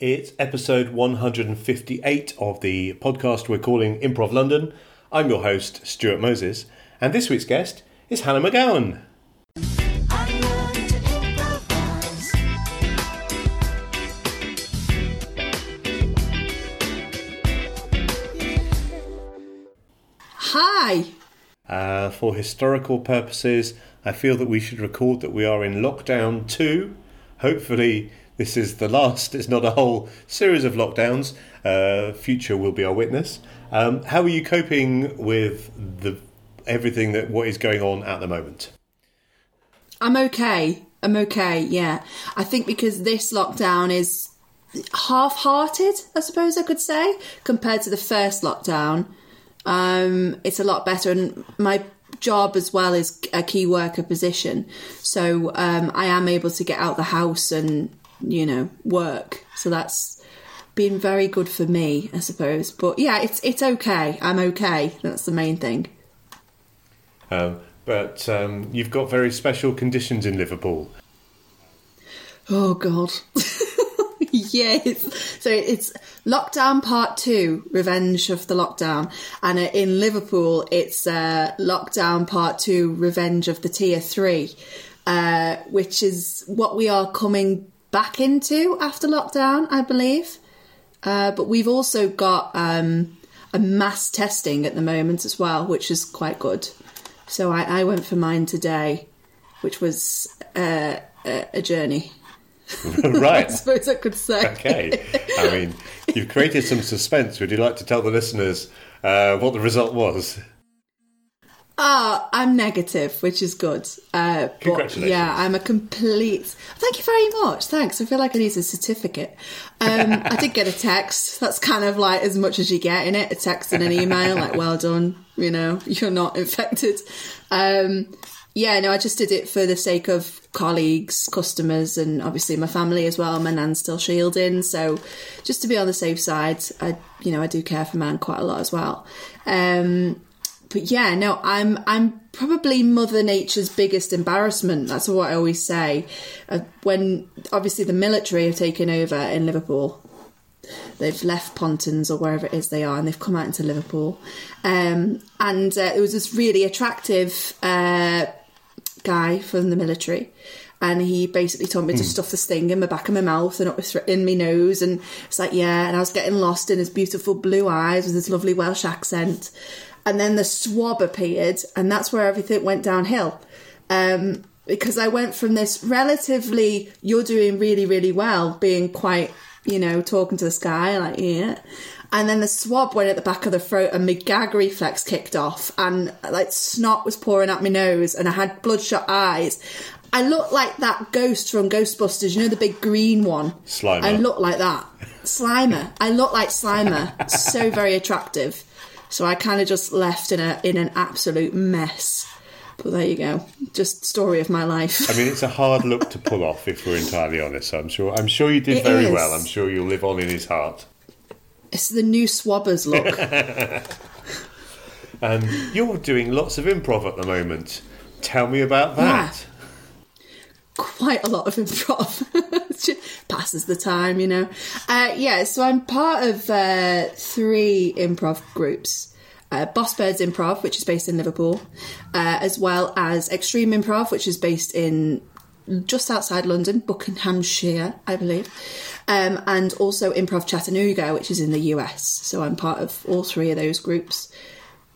It's episode 158 of the podcast we're calling Improv London. I'm your host, Stuart Moses, and this week's guest is Hannah McGowan. I learned to improvise. Hi. Uh, for historical purposes, I feel that we should record that we are in lockdown two. Hopefully, this is the last. It's not a whole series of lockdowns. Uh, future will be our witness. Um, how are you coping with the everything that what is going on at the moment? I'm okay. I'm okay, yeah. I think because this lockdown is half hearted, I suppose I could say, compared to the first lockdown. Um, it's a lot better. And my job as well is a key worker position. So um, I am able to get out the house and, you know, work. So that's been very good for me, I suppose. But yeah, it's it's okay. I'm okay. That's the main thing. Um, but um, you've got very special conditions in Liverpool. Oh God. yes. So it's lockdown part two, revenge of the lockdown, and uh, in Liverpool it's uh, lockdown part two, revenge of the tier three, uh, which is what we are coming back into after lockdown, I believe. Uh, but we've also got um, a mass testing at the moment as well, which is quite good. So I, I went for mine today, which was uh, a, a journey. I right. suppose I could say. Okay. I mean, you've created some suspense. Would you like to tell the listeners uh, what the result was? Ah, I'm negative, which is good. Uh, but Congratulations. yeah, I'm a complete. Thank you very much. Thanks. I feel like I need a certificate. Um, I did get a text. That's kind of like as much as you get in it a text and an email, like, well done, you know, you're not infected. Um, yeah, no, I just did it for the sake of colleagues, customers, and obviously my family as well. My nan's still shielding, so just to be on the safe side, I, you know, I do care for man quite a lot as well. Um, but yeah, no, I'm I'm probably Mother Nature's biggest embarrassment. That's what I always say. Uh, when obviously the military have taken over in Liverpool, they've left Pontons or wherever it is they are, and they've come out into Liverpool. Um, and uh, it was this really attractive uh, guy from the military. And he basically told me to stuff this thing in my back of my mouth and up in my nose. And it's like, yeah. And I was getting lost in his beautiful blue eyes with his lovely Welsh accent. And then the swab appeared, and that's where everything went downhill. Um, because I went from this relatively, you're doing really, really well, being quite, you know, talking to the sky, like, yeah. And then the swab went at the back of the throat, and my gag reflex kicked off, and like snot was pouring out my nose, and I had bloodshot eyes. I looked like that ghost from Ghostbusters, you know, the big green one. Slimer. I look like that. Slimer. I look like Slimer. so very attractive. So I kind of just left in a in an absolute mess. But there you go. Just story of my life. I mean, it's a hard look to pull off, if we're entirely honest. I'm sure. I'm sure you did It very is. well. I'm sure you'll live on in his heart. It's the new swabbers look. And you're doing lots of improv at the moment. Tell me about that. Quite a lot of improv. Passes the time, you know. Uh, yeah, so I'm part of uh, three improv groups. Uh, Boss Birds Improv, which is based in Liverpool, uh, as well as Extreme Improv, which is based in just outside London, Buckinghamshire, I believe, um, and also Improv Chattanooga, which is in the US. So I'm part of all three of those groups,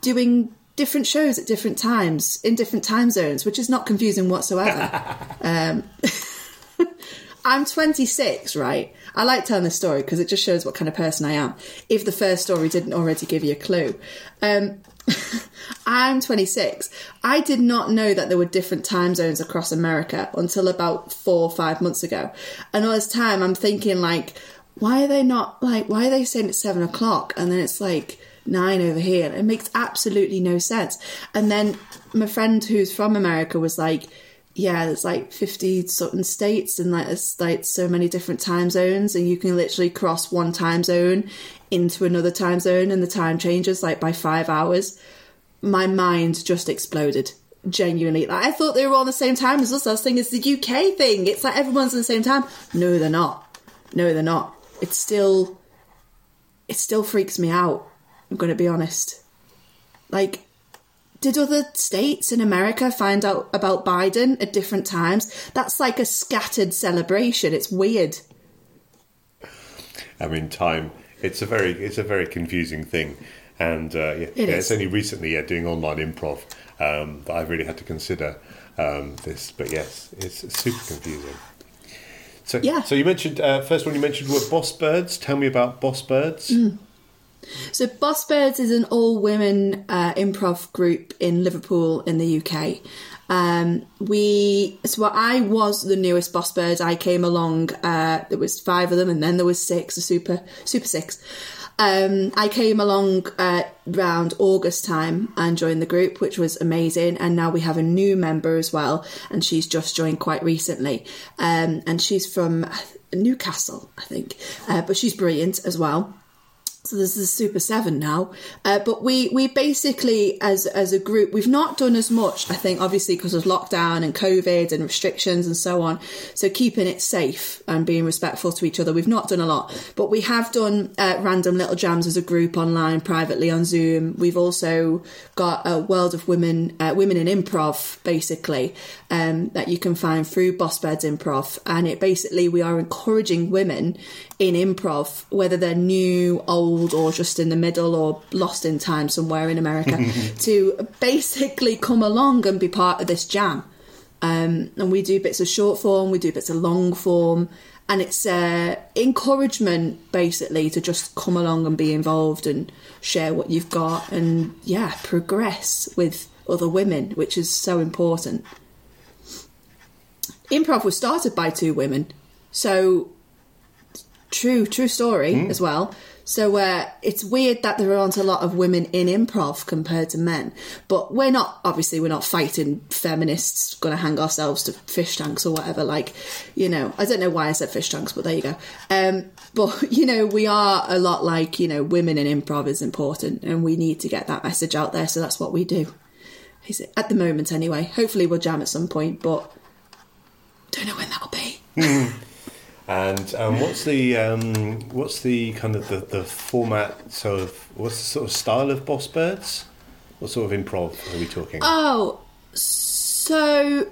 doing different shows at different times in different time zones, which is not confusing whatsoever. um, I'm 26, right? I like telling this story because it just shows what kind of person I am. If the first story didn't already give you a clue. Um, I'm 26. I did not know that there were different time zones across America until about four or five months ago. And all this time I'm thinking, like, why are they not, like, why are they saying it's seven o'clock? And then it's like, nine over here. It makes absolutely no sense. And then my friend who's from America was like, yeah, there's like 50 something states and like there's like so many different time zones and you can literally cross one time zone into another time zone and the time changes like by five hours. My mind just exploded. Genuinely. Like I thought they were all the same time as us. I was thinking it's the UK thing. It's like everyone's at the same time. No, they're not. No, they're not. it still it still freaks me out. I'm going to be honest. Like, did other states in America find out about Biden at different times? That's like a scattered celebration. It's weird. I mean, time. It's a very, it's a very confusing thing, and uh, yeah, It yeah, it's only recently, yeah, doing online improv um, that I've really had to consider um, this. But yes, it's super confusing. So, Yeah. So you mentioned uh, first one you mentioned were Boss Birds. Tell me about Boss Birds. Mm. So, Boss Birds is an all women uh, improv group in Liverpool in the UK. Um, we so I was the newest Boss Birds. I came along. Uh, there was five of them, and then there was six. A super super six. Um, I came along uh, around August time and joined the group, which was amazing. And now we have a new member as well, and she's just joined quite recently. Um, and she's from Newcastle, I think, uh, but she's brilliant as well. So this is Super Seven now, uh, but we we basically as as a group we've not done as much. I think obviously because of lockdown and COVID and restrictions and so on. So keeping it safe and being respectful to each other, we've not done a lot. But we have done uh, random little jams as a group online, privately on Zoom. We've also got a World of Women uh, Women in Improv basically um, that you can find through Boss Birds Improv, and it basically we are encouraging women in improv, whether they're new, old, or just in the middle or lost in time somewhere in America, to basically come along and be part of this jam. Um, and we do bits of short form, we do bits of long form, and it's uh, encouragement basically to just come along and be involved and share what you've got and yeah, progress with other women, which is so important. Improv was started by two women, so true, true story as well. So uh, it's weird that there aren't a lot of women in improv compared to men. But we're not, obviously, we're not fighting feminists, going to hang ourselves to fish tanks or whatever. Like, you know, I don't know why I said fish tanks, but there you go. Um, but, you know, we are a lot like, you know, women in improv is important and we need to get that message out there. So that's what we do. Is it at the moment anyway? Hopefully we'll jam at some point, but don't know when that'll be. And um, what's the um, what's the kind of the, the format? Sort of what's the sort of style of Boss Birds? What sort of improv are we talking? Oh, so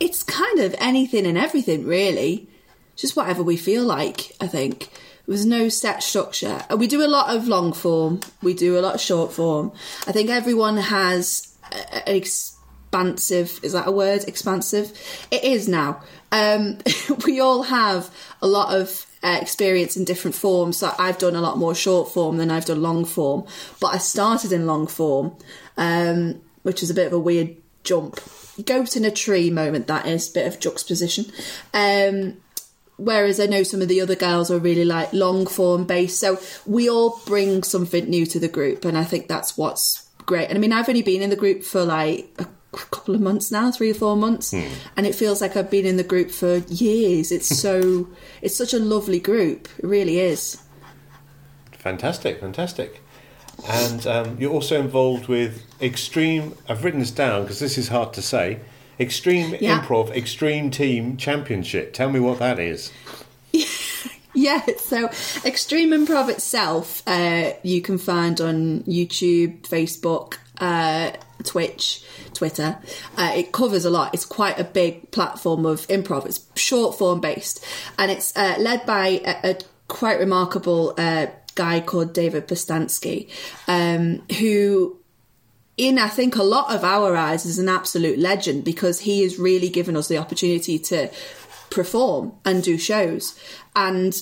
it's kind of anything and everything, really. Just whatever we feel like, I think. There's no set structure. Uh, We do a lot of long form, we do a lot of short form. I think everyone has an expansive, is that a word? Expansive? It is now. Um, we all have a lot of uh, experience in different forms. So I've done a lot more short form than I've done long form, but I started in long form, um, which is a bit of a weird jump. Goat in a tree moment, that is, bit of juxtaposition. Um, whereas I know some of the other girls are really like long form based. So we all bring something new to the group, and I think that's what's great. And I mean, I've only been in the group for like couple of months now, three or four months, and it feels like I've been in the group for years. It's so, it's such a lovely group. It really is. Fantastic, fantastic. And um, you're also involved with Extreme. I've written this down because this is hard to say. Extreme Yeah. Improv Extreme Team Championship. Tell me what that is. Yeah, so Extreme Improv itself, uh, you can find on YouTube, Facebook, uh, Twitch, Twitter. Uh, it covers a lot. It's quite a big platform of improv. It's short form based, and it's uh, led by a, a quite remarkable uh, guy called David Postansky, um, who in I think a lot of our eyes is an absolute legend because he has really given us the opportunity to perform and do shows and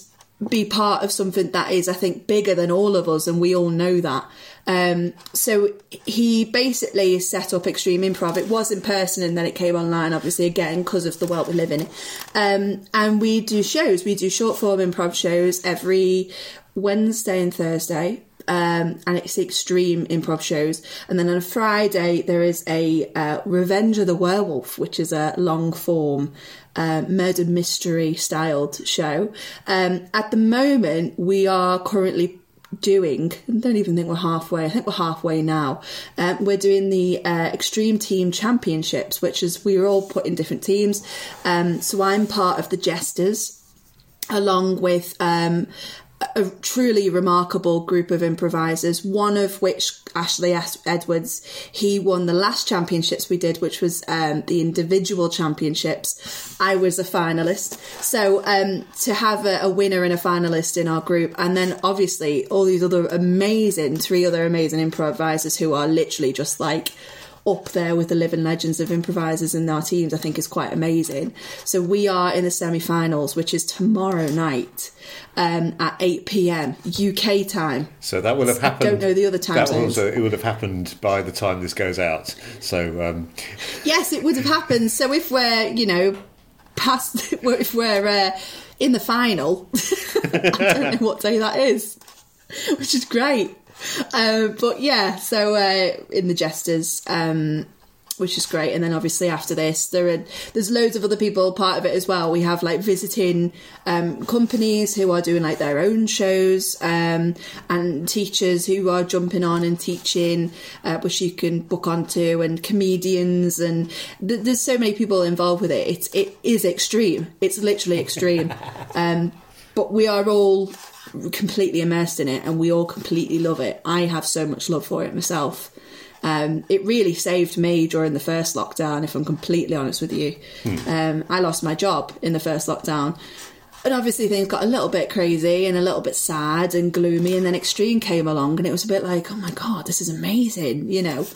be part of something that is I think bigger than all of us and we all know that. Um, so he basically set up Extreme Improv. It was in person and then it came online obviously again because of the world we live in. Um, and we do shows. We do short form improv shows every Wednesday and Thursday um, and it's the extreme improv shows. And then on a Friday, there is a uh, Revenge of the Werewolf, which is a long form uh, murder mystery styled show. Um, at the moment, we are currently doing I don't even think we're halfway I think we're halfway now um, we're doing the uh, extreme team championships which is we are all put in different teams um, so I'm part of the jesters along with um, a truly remarkable group of improvisers, one of which, Ashley Edwards, he won the last championships we did, which was um, the individual championships. I was a finalist. So um, to have a, a winner and a finalist in our group, and then obviously all these other amazing, three other amazing improvisers who are literally just like, up there with the living legends of improvisers in our teams, I think is quite amazing. So we are in the semi-finals, which is tomorrow night um, at 8 p.m. UK time. So that will have happened. I don't know the other time That zones. also, it would have happened by the time this goes out. So um, Yes, it would have happened. So if we're, you know, past, if we're uh, in the final, I don't know what day that is, which is great. Uh, but yeah, so uh, in the jesters, um, which is great. And then obviously after this, there are there's loads of other people part of it as well. We have like visiting um, companies who are doing like their own shows, um, and teachers who are jumping on and teaching, uh, which you can book onto, and comedians, and th- there's so many people involved with it. It's it is extreme. It's literally extreme. um, but we are all completely immersed in it, and we all completely love it. I have so much love for it myself. Um, it really saved me during the first lockdown, if I'm completely honest with you. Um, I lost my job in the first lockdown. And obviously, things got a little bit crazy and a little bit sad and gloomy. And then Extreme came along, and it was a bit like, oh my God, this is amazing, you know?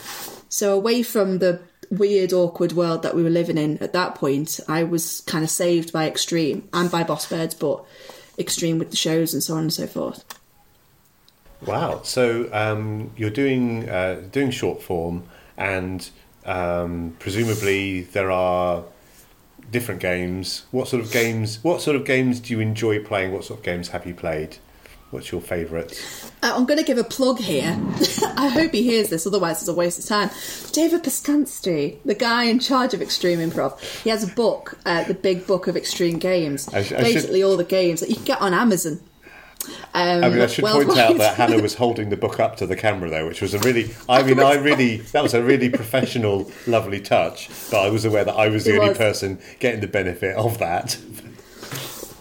So, away from the weird, awkward world that we were living in at that point, I was kind of saved by Extreme and by Boss Birds, but Extreme with the shows and so on and so forth. wow. So um, you're doing uh, doing short form, and um, presumably there are different games. What sort of games? What sort of games do you enjoy playing? What sort of games have you played? What's your favourite? Uh, I'm going to give a plug here. I hope he hears this, otherwise it's a waste of time. David Piskanski, the guy in charge of Extreme Improv, he has a book, uh, the Big Book of Extreme Games. I sh- I should- Basically, all the games that you can get on Amazon. Um, I mean, I should point out that Hannah was holding the book up to the camera there, which was a really, I mean, I really, that was a really professional, lovely touch. But I was aware that I was the It only was. person getting the benefit of that.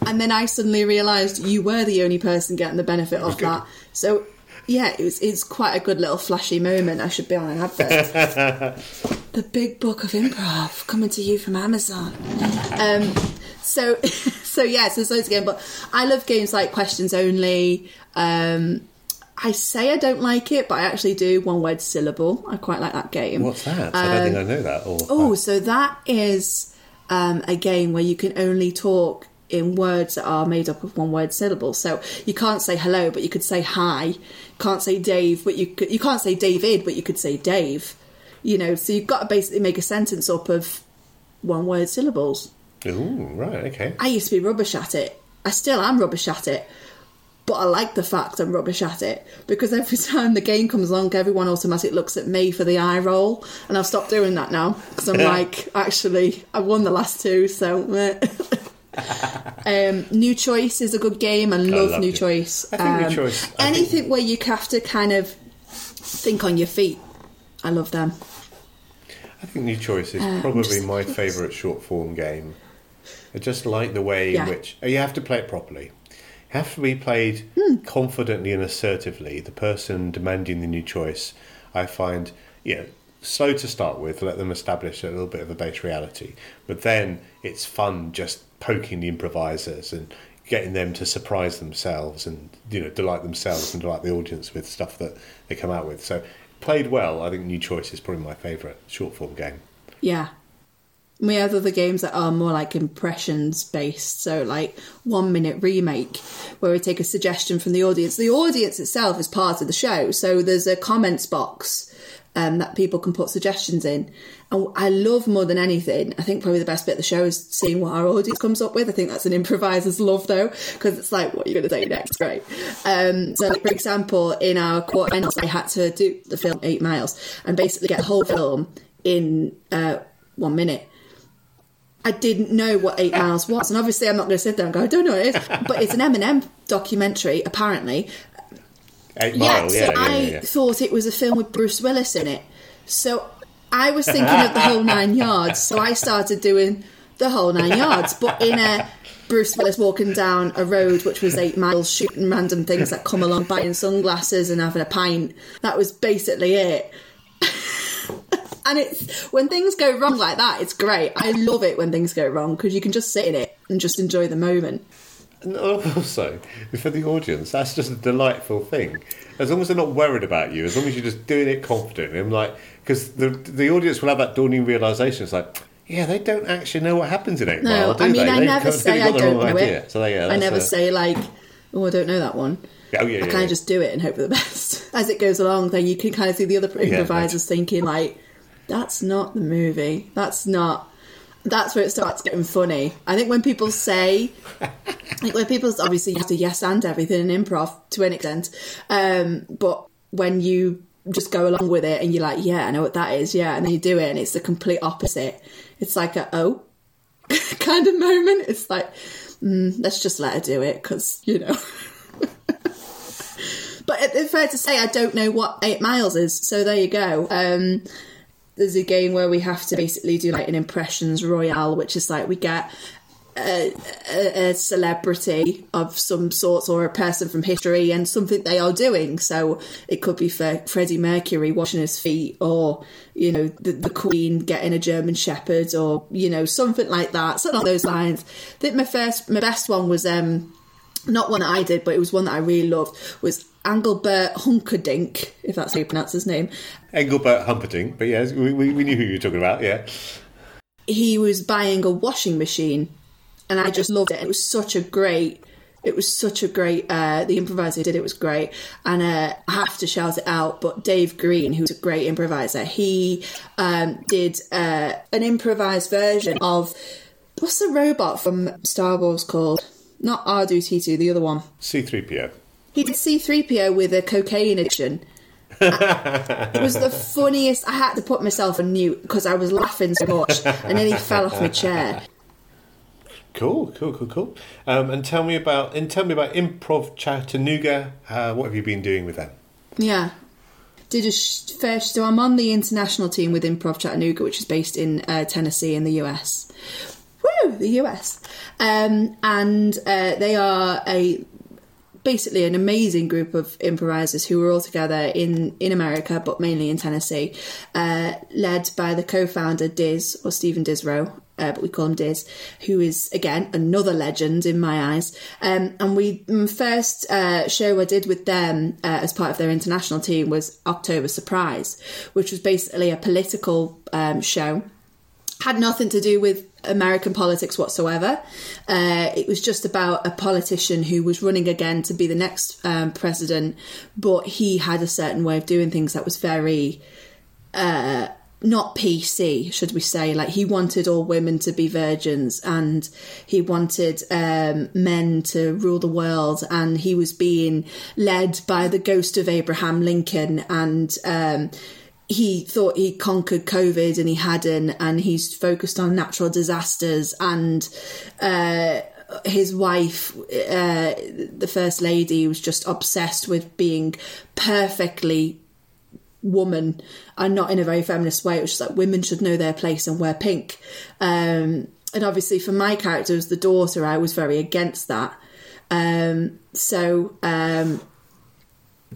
And then I suddenly realised you were the only person getting the benefit of good. that. So, yeah, it was, it's quite a good little flashy moment. I should be on an advert. the Big Book of Improv coming to you from Amazon. Um, so, so yeah, so loads of games, but I love games like Questions Only. Um, I say I don't like it, but I actually do. One word syllable. I quite like that game. What's that? I don't think I know that. Or, Oh, so that is um, a game where you can only talk in words that are made up of one word syllables. So you can't say hello, but you could say hi. Can't say Dave, but you could. You can't say David, but you could say Dave. You know, so you've got to basically make a sentence up of one word syllables. Ooh, right, okay. I used to be rubbish at it. I still am rubbish at it. But I like the fact I'm rubbish at it because every time the game comes along, everyone automatically looks at me for the eye roll, and I've stopped doing that now because I'm like, actually, I won the last two, so. um, New Choice is a good game. I love, love New New- Choice. I think New Um, Choice- I think- anything where you have to kind of think on your feet. I love them. I think New Choice is Uh, probably just- my favourite short form game. I just like the way Yeah. in which oh, you have to play it properly. It has to be played Hmm. confidently and assertively. The person demanding the new choice, I find, you know, slow to start with. Let them establish a little bit of a base reality, but then it's fun just poking the improvisers and getting them to surprise themselves and you know delight themselves and delight the audience with stuff that they come out with. So played well, I think New Choice is probably my favourite short form game. Yeah. We have other games that are more like impressions based, so like one minute remake, where we take a suggestion from the audience. The audience itself is part of the show, so there's a comments box um, that people can put suggestions in. And I love more than anything. I think probably the best bit of the show is seeing what our audience comes up with. I think that's an improviser's love though, because it's like, what are you going to say next, right? Um, so, like, for example, in our quarterfinals, I had to do the film Eight Miles and basically get the whole film in uh, one minute. I didn't know what Eight Miles was, and obviously I'm not going to sit there and go, I don't know what it is, but it's an Eminem documentary, apparently. Eight Yeah, so yeah, yeah, I yeah. thought it was a film with Bruce Willis in it. So I was thinking of the whole nine yards, so I started doing the whole nine yards, but in a Bruce Willis walking down a road which was eight miles, shooting random things that come along, buying sunglasses and having a pint. That was basically it. and it's when things go wrong like that, it's great. I love it when things go wrong because you can just sit in it and just enjoy the moment. Oh, and also, for the audience, that's just a delightful thing. As long as they're not worried about you, as long as you're just doing it confidently, I'm like, because the the audience will have that dawning realization. It's like, yeah, they don't actually know what happens in Eight No, Mile, do I mean, they? I They've never say I don't know idea. it. So yeah, I never a- say like, "Oh, I don't know that one." Oh yeah, I yeah. kind of just do it and hope for the best. As it goes along, then you can kind of see the other improvisers thinking like, "That's not the movie. That's not." That's where it starts getting funny. I think when people say, like when people obviously you have to yes and everything in improv to an extent, um, but when you just go along with it and you're like, yeah, I know what that is, yeah, and then you do it and it's the complete opposite. It's like a oh kind of moment. It's like, mm, let's just let her do it because you know. But it- it's fair to say I don't know what eight miles is, so there you go. Um, there's a game where we have to basically do like an impressions royale, which is like we get a, a, celebrity of some sort or a person from history and something they are doing. So it could be for Freddie Mercury washing his feet, or you know the, the Queen getting a German Shepherd, or you know something like that. Something along those lines. I think my first, my best one was um, not one that I did, but it was one that I really loved. Was Engelbert Hunkerdink, if that's how you pronounce his name. Engelbert Humperdinck, but yes, we, we, we knew who you were talking about. Yeah, he was buying a washing machine and I just loved it. It was such a great it was such a great uh the improviser did it was great and uh I have to shout it out but Dave Green who's a great improviser he um did uh an improvised version of what's the robot from Star Wars called not R2D2 the other one C3PO. he did C3PO with a cocaine addiction it was the funniest I had to put myself on mute because I was laughing so much and then he fell off my chair Cool, cool, cool, cool. Um, and tell me about and tell me about Improv Chattanooga. Uh, what have you been doing with them? Yeah. Did a sh- first, so I'm on the international team with Improv Chattanooga, which is based in uh, Tennessee in the US. Woo, the US. Um, and uh, they are a basically an amazing group of improvisers who were all together in, in America, but mainly in Tennessee, uh, led by the co-founder Diz or Stephen Disrow. Uh, but we call him Diz, who is again another legend in my eyes. Um, and we mm, first uh, show I did with them uh, as part of their international team was October Surprise, which was basically a political um, show had nothing to do with American politics whatsoever. Uh, it was just about a politician who was running again to be the next um, president, but he had a certain way of doing things that was very uh, not PC, should we say? Like he wanted all women to be virgins, and he wanted um, men to rule the world, and he was being led by the ghost of Abraham Lincoln, and um, he thought he conquered COVID and he hadn't, and he's focused on natural disasters and uh, his wife, uh, the first lady, was just obsessed with being perfectly woman and not in a very feminist way. It was just like women should know their place and wear pink. Um, and obviously, for my character as the daughter, I was very against that. Um, so, um,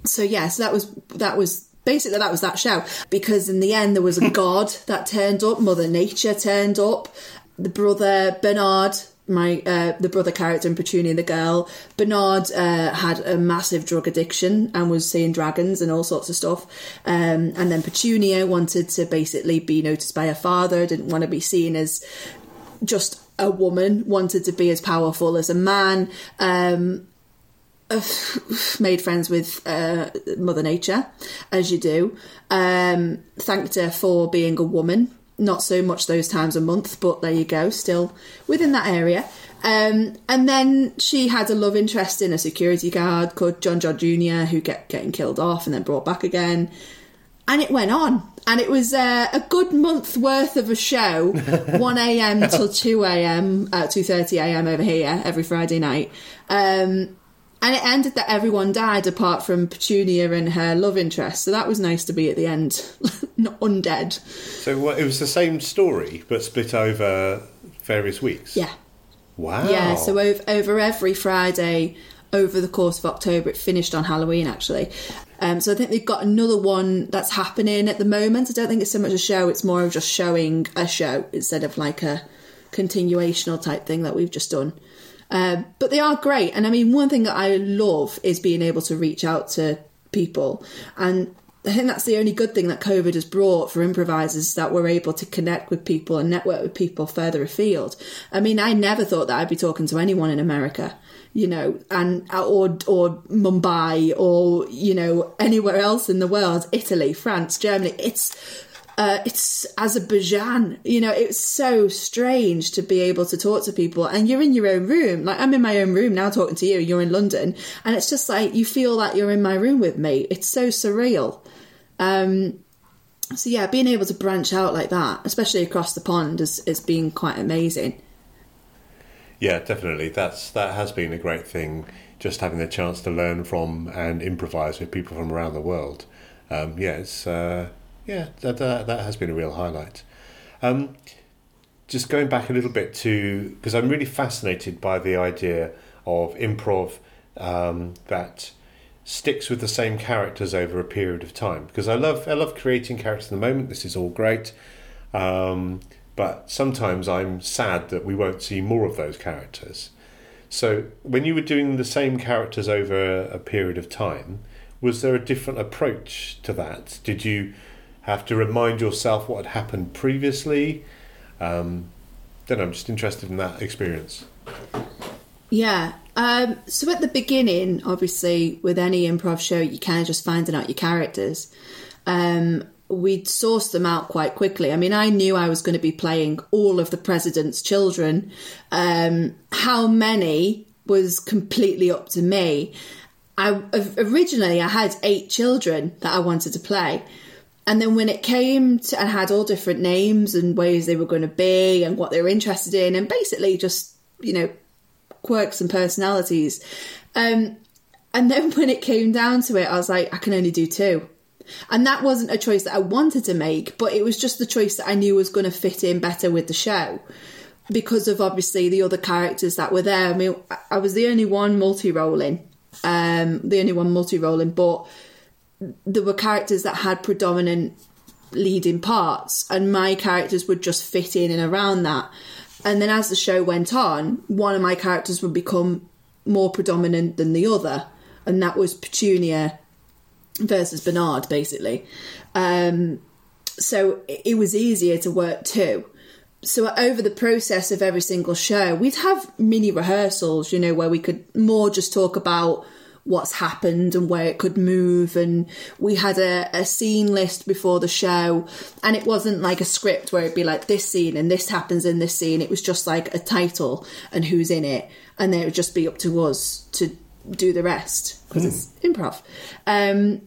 so yeah, so that was that was basically that was that show because in the end there was a god that turned up, Mother Nature turned up, the brother Bernard. My uh, the brother character in Petunia the girl Bernard uh, had a massive drug addiction and was seeing dragons and all sorts of stuff. Um, and then Petunia wanted to basically be noticed by her father, didn't want to be seen as just a woman, wanted to be as powerful as a man. Um, made friends with uh, Mother Nature, as you do. Um, thanked her for being a woman. Not so much those times a month, but there you go, still within that area. Um, and then she had a love interest in a security guard called John John Jr., who kept getting killed off and then brought back again. And it went on. And it was uh, a good month worth of a show, 1 a.m. till 2 a.m., uh, 2.30 a.m. over here, every Friday night. Um, and it ended that everyone died apart from Petunia and her love interest. So that was nice to be at the end, not undead. So what, it was the same story, but split over various weeks. Yeah. Wow. Yeah, so over, over every Friday over the course of October, it finished on Halloween actually. Um, so I think they've got another one that's happening at the moment. I don't think it's so much a show; it's more of just showing a show instead of like a continuational type thing that we've just done. Um, but they are great, and I mean, one thing that I love is being able to reach out to people, and I think that's the only good thing that COVID has brought for improvisers is that we're able to connect with people and network with people further afield. I mean, I never thought that I'd be talking to anyone in America, you know, and or or Mumbai or you know anywhere else in the world, Italy, France, Germany. It's uh, it's Azerbaijan. You know, it's so strange to be able to talk to people, and you're in your own room. Like I'm in my own room now talking to you. You're in London, and it's just like you feel like you're in my room with me. It's so surreal. Um, so yeah, being able to branch out like that, especially across the pond, has, has been quite amazing. Yeah, definitely. That's that has been a great thing. Just having the chance to learn from and improvise with people from around the world. Um, yeah, it's uh, yeah that, that that has been a real highlight. Um, just going back a little bit to because I'm really fascinated by the idea of improv um, that sticks with the same characters over a period of time because I love I love creating characters in the moment. This is all great, um, but sometimes I'm sad that we won't see more of those characters. So when you were doing the same characters over a period of time, was there a different approach to that? Did you have to remind yourself what had happened previously? Um, then I'm just interested in that experience. Yeah. Um, so at the beginning, obviously, with any improv show, you kind of just finding out your characters. Um, we'd source them out quite quickly. I mean, I knew I was going to be playing all of the president's children. Um, how many was completely up to me. I originally I had eight children that I wanted to play. And then when it came to, I had all different names and ways they were going to be and what they were interested in, and basically just, you know, quirks and personalities. Um, and then when it came down to it, I was like, I can only do two. And that wasn't a choice that I wanted to make, but it was just the choice that I knew was going to fit in better with the show because of obviously the other characters that were there. I mean, I- I was the only one multi rolling, um, the only one multi rolling, but there were characters that had predominant leading parts, and my characters would just fit in and around that. And then as the show went on, one of my characters would become more predominant than the other, and that was Petunia versus Bernard, basically. Um, so it was easier to work too. So over the process of every single show, we'd have mini rehearsals, you know, where we could more just talk about what's happened and where it could move. And we had a, a scene list before the show, and it wasn't like a script where it'd be like this scene and this happens in this scene. It was just like a title and who's in it, and then it would just be up to us to do the rest because it's improv. Um,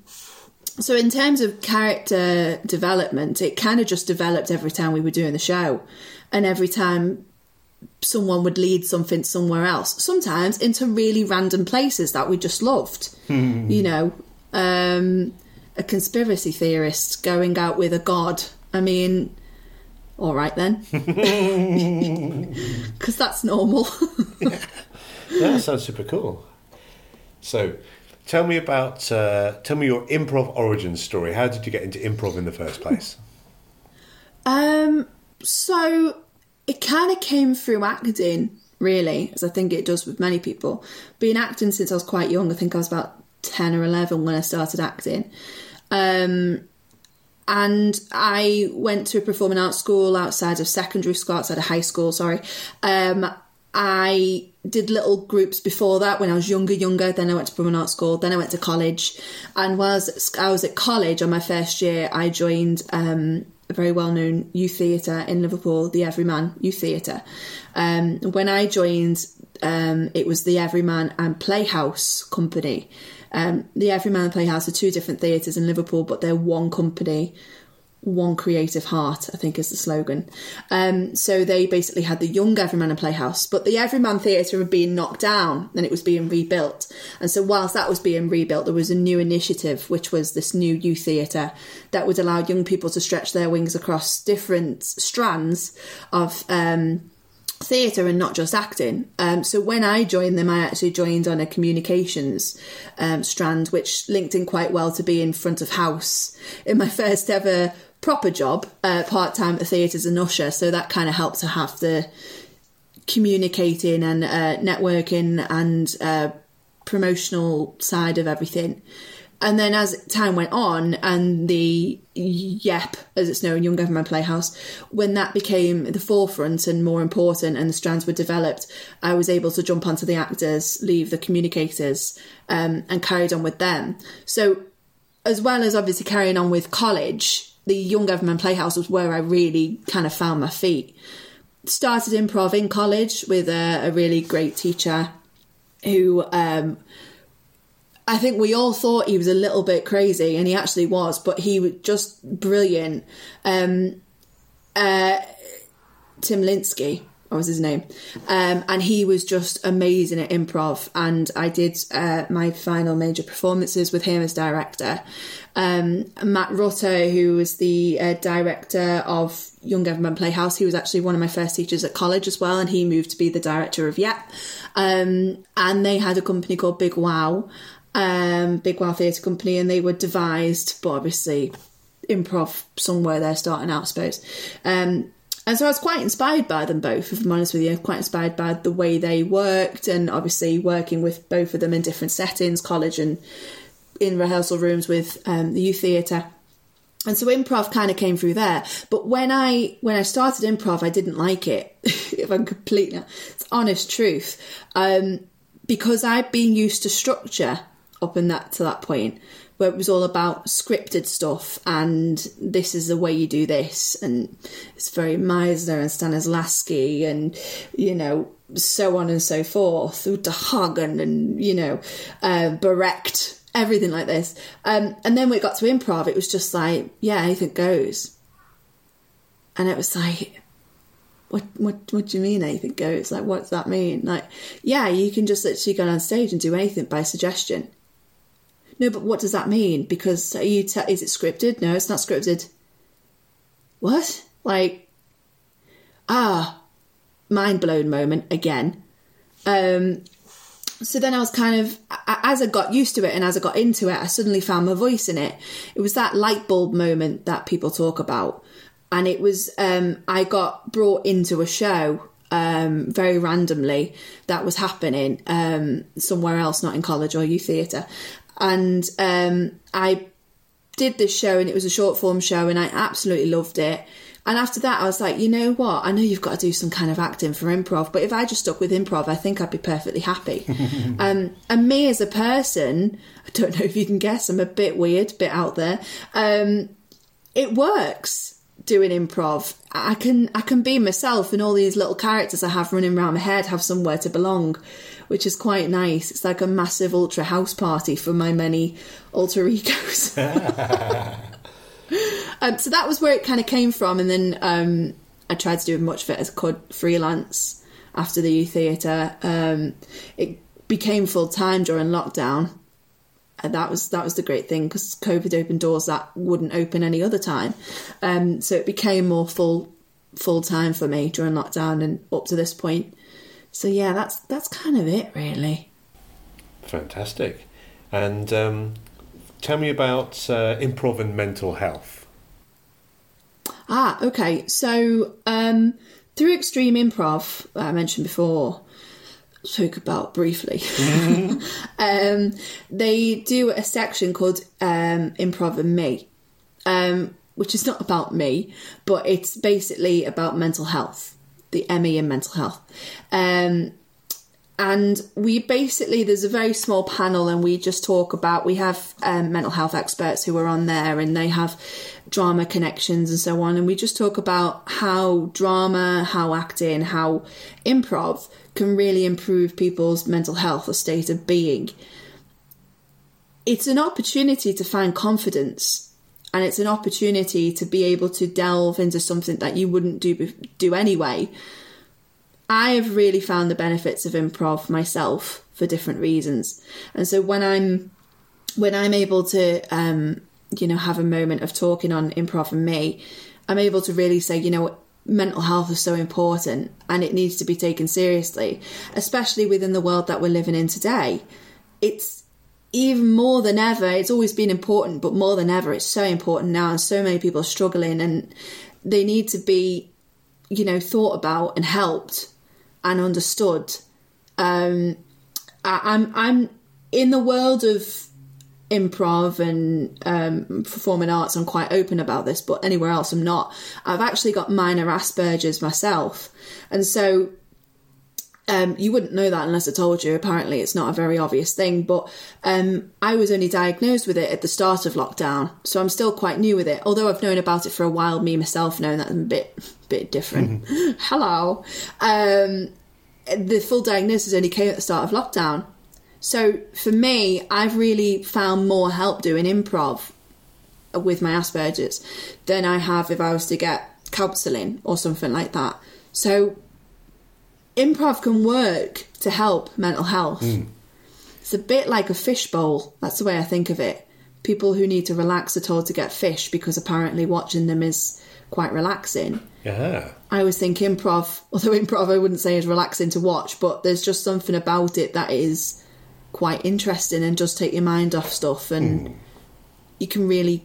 so in terms of character development, it kind of just developed every time we were doing the show, and every time someone would lead something somewhere else. Sometimes into really random places that we just loved. you know, um, a conspiracy theorist going out with a god. I mean, all right then, because that's normal. Yeah, that sounds super cool. So, tell me about uh, tell me your improv origin story. How did you get into improv in the first place? Um, so it kind of came through acting, really, as I think it does with many people. Been acting since I was quite young. I think I was about ten or eleven when I started acting. Um, and I went to a performing arts school outside of secondary school, outside of high school. Sorry. Um, I did little groups before that when I was younger, younger. Then I went to performing arts school. Then I went to college, and whilst I was at college on my first year, I joined um, a very well-known youth theatre in Liverpool, the Everyman Youth Theatre. Um, when I joined, um, it was the Everyman and Playhouse Company. Um, the Everyman and Playhouse are two different theatres in Liverpool, but they're one company, one creative heart, I think is the slogan. Um, so they basically had the young Everyman and Playhouse, but the Everyman Theatre had been knocked down and it was being rebuilt. And so whilst that was being rebuilt, there was a new initiative, which was this new youth theatre that would allow young people to stretch their wings across different strands of um, theatre and not just acting. Um, so when I joined them, I actually joined on a communications um, strand, which linked in quite well to being front of house in my first ever proper job, uh, part time at the theatre an usher. So that kind of helped to have the communicating and uh, networking and uh, promotional side of everything. And then as time went on, and the YEP, as it's known, Young Everyman Playhouse, when that became the forefront and more important, and the strands were developed, I was able to jump onto the actors, leave the communicators, um, and carried on with them. So, as well as obviously carrying on with college, the Young Everyman Playhouse was where I really kind of found my feet. Started improv in college with a, a really great teacher who um, I think we all thought he was a little bit crazy, and he actually was, but he was just brilliant. Um, uh, Tim Linsky, what was his name? Um, and he was just amazing at improv. And I did uh, my final major performances with him as director. Um, Matt Rutter, who was the uh, director of Young Everyman Playhouse, he was actually one of my first teachers at college as well, and he moved to be the director of Yep. Um, and they had a company called Big Wow, um, Big Wow Theatre Company, and they were devised, but obviously improv somewhere they're starting out, I suppose. Um, and so I was quite inspired by them both, if I'm honest with you, quite inspired by the way they worked and obviously working with both of them in different settings, college and in rehearsal rooms with um, the youth theatre. And so improv kind of came through there. But when I when I started improv, I didn't like it. if I'm completely it's honest truth, um, because I'd been used to structure up in that to that point where it was all about scripted stuff and this is the way you do this. And it's very Meisner and Stanislavski and you know so on and so forth. Uta Hagen and you know uh, everything like this. Um, and then when it got to improv it was just like yeah anything goes. And it was like what what what do you mean anything goes? Like what does that mean? Like yeah you can just literally go on stage and do anything by suggestion no, but what does that mean? Because are you te- is it scripted? No, it's not scripted. What? Like, ah, mind blown moment again. Um, so then I was kind of, as I got used to it and as I got into it, I suddenly found my voice in it. It was that light bulb moment that people talk about. And it was, um, I got brought into a show um, very randomly that was happening um, somewhere else, not in college or youth theatre. And um, I did this show and it was a short form show and I absolutely loved it. And after that, I was like, you know what? I know you've got to do some kind of acting for improv, but if I just stuck with improv, I think I'd be perfectly happy. um, and me as a person, I don't know if you can guess, I'm a bit weird, bit out there. Um, it works doing improv. I can I can be myself, and all these little characters I have running around my head have somewhere to belong, which is quite nice. It's like a massive ultra house party for my many alter egos. um, so that was where it kind of came from, and then um, I tried to do as much of it as I could freelance after the youth theatre. Um, it became full time during lockdown. And that was that was the great thing because COVID opened doors that wouldn't open any other time. Um, so it became more full full time for me during lockdown and up to this point. So yeah, that's that's kind of it really. Fantastic. And um, tell me about uh, improv and mental health. Ah, okay. So um, through Extreme Improv, I mentioned before, spoke about briefly. um, they do a section called um, Improv and Me, um, which is not about me, but it's basically about mental health, the ME in mental health. Um, and we basically there's a very small panel and we just talk about we have um, mental health experts who are on there and they have drama connections and so on and we just talk about how drama how acting how improv can really improve people's mental health or state of being it's an opportunity to find confidence and it's an opportunity to be able to delve into something that you wouldn't do do anyway I've really found the benefits of improv myself for different reasons. And so when I'm when I'm able to um, you know, have a moment of talking on improv and me, I'm able to really say, you know, mental health is so important and it needs to be taken seriously, especially within the world that we're living in today. It's even more than ever, it's always been important, but more than ever, it's so important now, and so many people are struggling, and they need to be, you know, thought about and helped and understood. Um, I, I'm I'm in the world of improv and um, performing arts. I'm quite open about this, but anywhere else, I'm not. I've actually got minor Asperger's myself, and so um, you wouldn't know that unless I told you. Apparently, it's not a very obvious thing, but um, I was only diagnosed with it at the start of lockdown, so I'm still quite new with it. Although I've known about it for a while, me myself knowing that I'm a bit bit different. Hello, um, the full diagnosis only came at the start of lockdown. So for me, I've really found more help doing improv with my Asperger's than I have if I was to get counselling or something like that. So improv can work to help mental health. It's a bit like a fishbowl. That's the way I think of it. People who need to relax are told to get fish because apparently watching them is quite relaxing. Yeah. I always think improv, although improv I wouldn't say is relaxing to watch, but there's just something about it that is quite interesting and does take your mind off stuff and you can really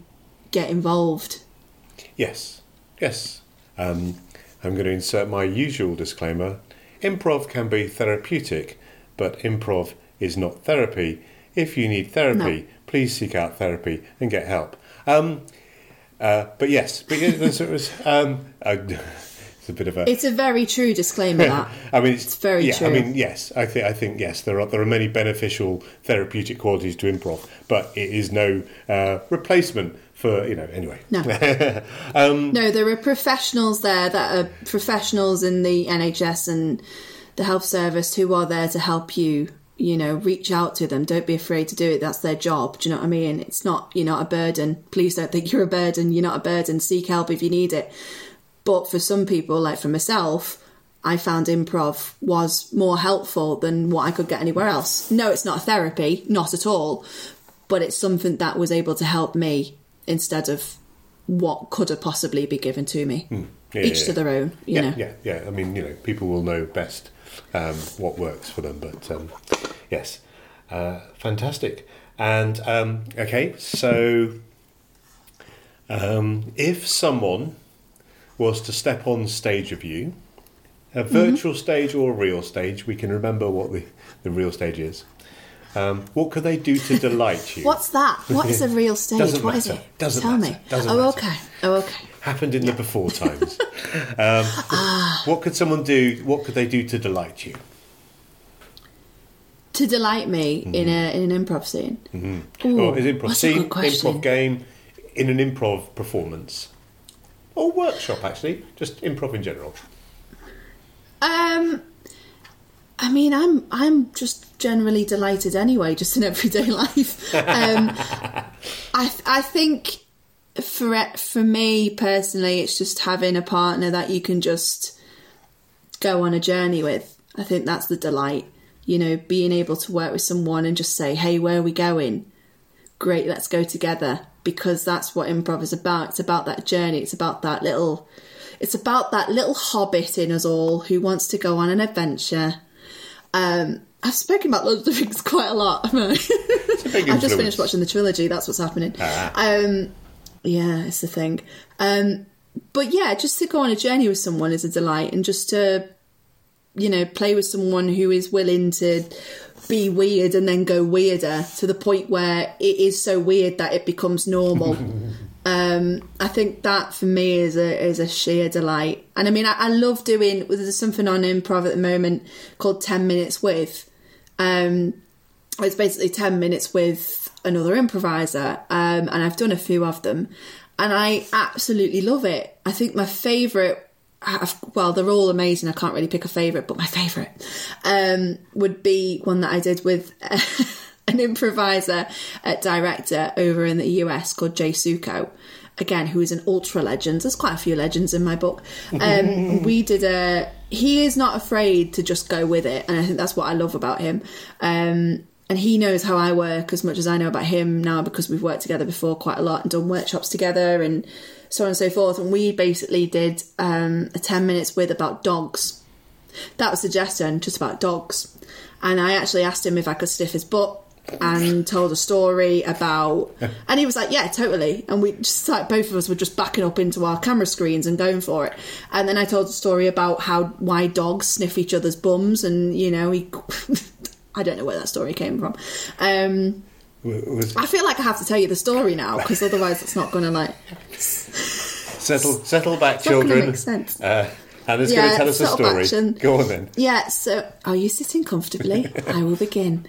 get involved. Yes. Yes. Um, I'm going to insert my usual disclaimer. Improv can be therapeutic, but improv is not therapy. If you need therapy, No. please seek out therapy and get help. Um, uh, but yes, but it was, it was um, uh, it's a bit of a. It's a very true disclaimer that. I mean, it's, It's very yeah, true. I mean, yes, I think I think yes, there are there are many beneficial therapeutic qualities to improv, but it is no uh, replacement for you know. Anyway, No. Um, no, there are professionals there that are professionals in the NHS and the health service who are there to help you. You know, reach out to them. Don't be afraid to do it. That's their job. Do you know what I mean? It's not, you're not a burden. Please don't think you're a burden. You're not a burden. Seek help if you need it. But for some people, like for myself, I found improv was more helpful than what I could get anywhere else. No, it's not a therapy, not at all. But it's something that was able to help me instead of what could have possibly be given to me. Hmm. Yeah, Each yeah, to their own, you yeah, know. yeah, yeah. I mean, you know, people will know best um, what works for them. But um, yes, uh, fantastic. And um, okay, so um, if someone was to step on stage of you, a Mm-hmm. virtual stage or a real stage, we can remember what the, the real stage is. Um, what could they do to delight you? What's that? What is a real stage? Doesn't What is matter. it? Doesn't Tell matter. me. Doesn't oh, matter. okay. Oh, okay. happened in the before times. um, Ah. what could someone do? What could they do to delight you? To delight me in a in an improv scene. Ooh, or is improv scene, improv game, in an improv performance, or workshop? Actually, just improv in general. Um, I mean, I'm I'm just generally delighted anyway, just in everyday life. Um, I I think for for me personally, it's just having a partner that you can just go on a journey with. I think that's the delight. You know, being able to work with someone and just say, "Hey, where are we going?" Great, let's go together because that's what improv is about. It's about that journey. It's about that little. It's about that little hobbit in us all who wants to go on an adventure. Um, I've spoken about loads of things quite a lot. I? I've just finished watching the trilogy. That's what's happening. Ah. Um, yeah, it's the thing. Um, but yeah, just to go on a journey with someone is a delight, and just to, you know, play with someone who is willing to be weird and then go weirder to the point where it is so weird that it becomes normal. um, I think that for me is a is a sheer delight. And I mean, I, I love doing. There's something on improv at the moment called Ten Minutes with. Um, it's basically 10 minutes with another improviser um, and i've done a few of them and i absolutely love it i think my favourite I've- well they're all amazing i can't really pick a favourite but my favourite um, would be one that i did with an improviser uh, director over in the us called jay Sukow again who is an ultra legend there's quite a few legends in my book um, we did a he is not afraid to just go with it and i think that's what i love about him um, and he knows how I work as much as I know about him now because we've worked together before quite a lot and done workshops together and so on and so forth. And we basically did um, a 10 minutes with about dogs. That was the suggestion, just about dogs. And I actually asked him if I could sniff his butt and told a story about and he was like yeah totally and we just like both of us were just backing up into our camera screens and going for it and then i told a story about how why dogs sniff each other's bums and you know he i don't know where that story came from um Was, i feel like i have to tell you the story now because otherwise it's not gonna like settle, settle back, gonna children. make sense. Uh, Hannah's going Yeah, to tell us a story. action. Go on then. Yeah, so are you sitting comfortably? I will begin.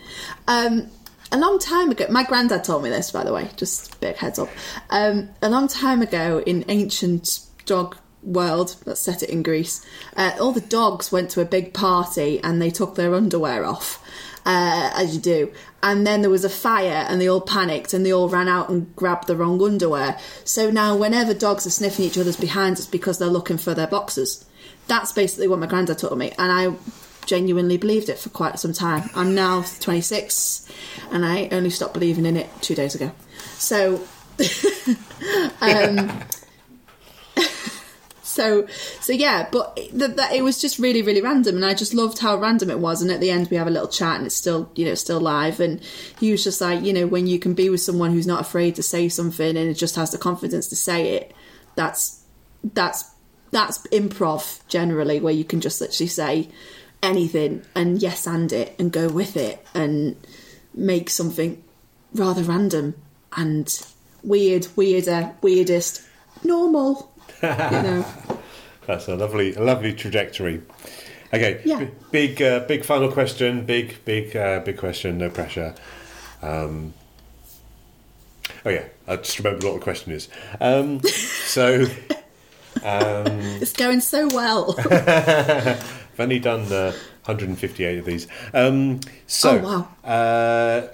Um, a long time ago, my granddad told me this, by the way, just a bit heads up. Um, a long time ago in ancient dog world, let's set it in Greece, uh, all the dogs went to a big party and they took their underwear off, uh, as you do. And then there was a fire and they all panicked and they all ran out and grabbed the wrong underwear. So now, whenever dogs are sniffing each other's behinds, it's because they're looking for their boxes. That's basically what my granddad told me, and I genuinely believed it for quite some time. I'm now 26, and I only stopped believing in it two days ago. So, um, so, so yeah. But th- it was just really, really random, and I just loved how random it was. And at the end, we have a little chat, and it's still, you know, still live. And he was just like, you know, when you can be with someone who's not afraid to say something and it just has the confidence to say it, that's that's that's improv generally where you can just literally say anything and yes and it and go with it and make something rather random and weird weirder weirdest normal you know That's a lovely, a lovely trajectory. Okay, Yeah. b- big, uh, big final question. Big, big, uh, big question. No pressure. Um, oh yeah, I just remembered what the question is. Um, so it's going so well I've only done uh, 158 of these. Um, so, Oh, wow. uh,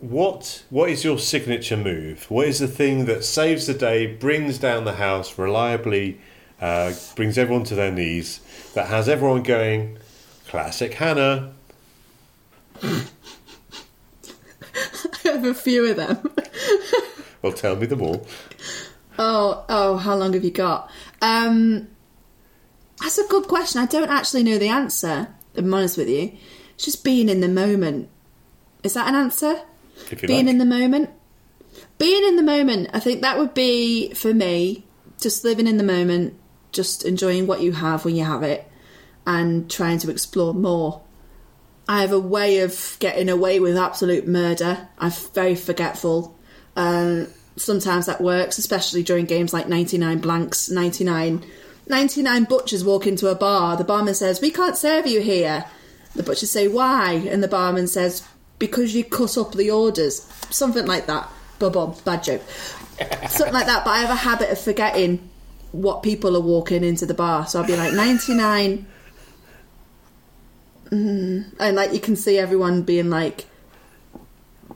what what is your signature move? What is the thing that saves the day, brings down the house reliably, uh, brings everyone to their knees, that has everyone going, classic Hannah? i have a few of them Well, tell me them all. oh oh how long have you got um that's a good question. I don't actually know the answer if i'm honest with you. It's just being in the moment. Is that an answer? Being like. in the moment? Being in the moment i think that would be for me just living in the moment just enjoying what you have when you have it and trying to explore more. I have a way of getting away with absolute murder. I'm very forgetful. Um, sometimes that works especially during games like 99 blanks 99 99 butchers walk into a bar. The barman says we can't serve you here. The butchers say why? And the barman says because you cut up the orders. Something like that. Bob bob bad joke. Something like that but i have a habit of forgetting what people are walking into the bar. So i'll be like 99 mm, and like you can see everyone being like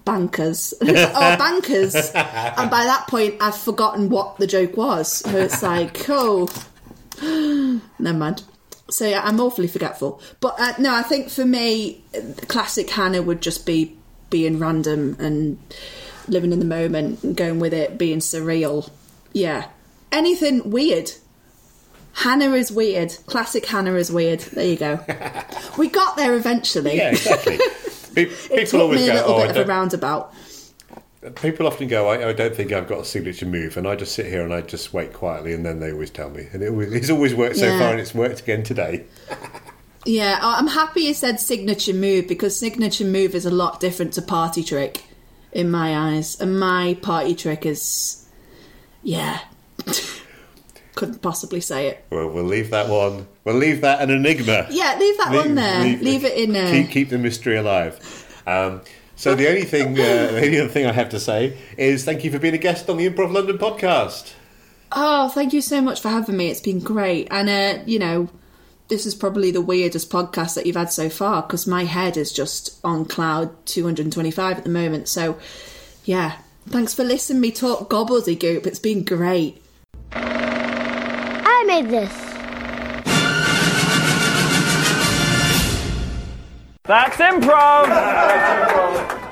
bankers. Oh bankers. And by that point i've forgotten what the joke was. So it's like oh never mind. So yeah i'm awfully forgetful. But uh, no i think for me classic hannah would just be being random and living in the moment and going with it being surreal. Yeah. Anything weird. Hannah is weird. Classic hannah is weird. There you go. We got there eventually. Yeah, exactly. Pe- it took always me a go, little oh, bit of a roundabout people often go, I, I don't think I've got a signature move, and I just sit here and I just wait quietly, and then they always tell me, and it always, it's always worked so Yeah. far, and it's worked again today. Yeah, I'm happy you said signature move because signature move is a lot different to party trick in my eyes. And my party trick is, yeah, couldn't possibly say it. Well, we'll leave that one. We'll leave that an enigma. Yeah, leave that one there. Leave, it in there. Keep, keep the mystery alive. Um, so the only thing, uh, the only other thing I have to say is thank you for being a guest on the Improv London podcast. Oh, thank you so much for having me. It's been great. And, uh, you know, this is probably the weirdest podcast that you've had so far because my head is just on cloud 225 at the moment. So, yeah, thanks for listening me talk gobbledygook. It's been great. I made this. That's improv.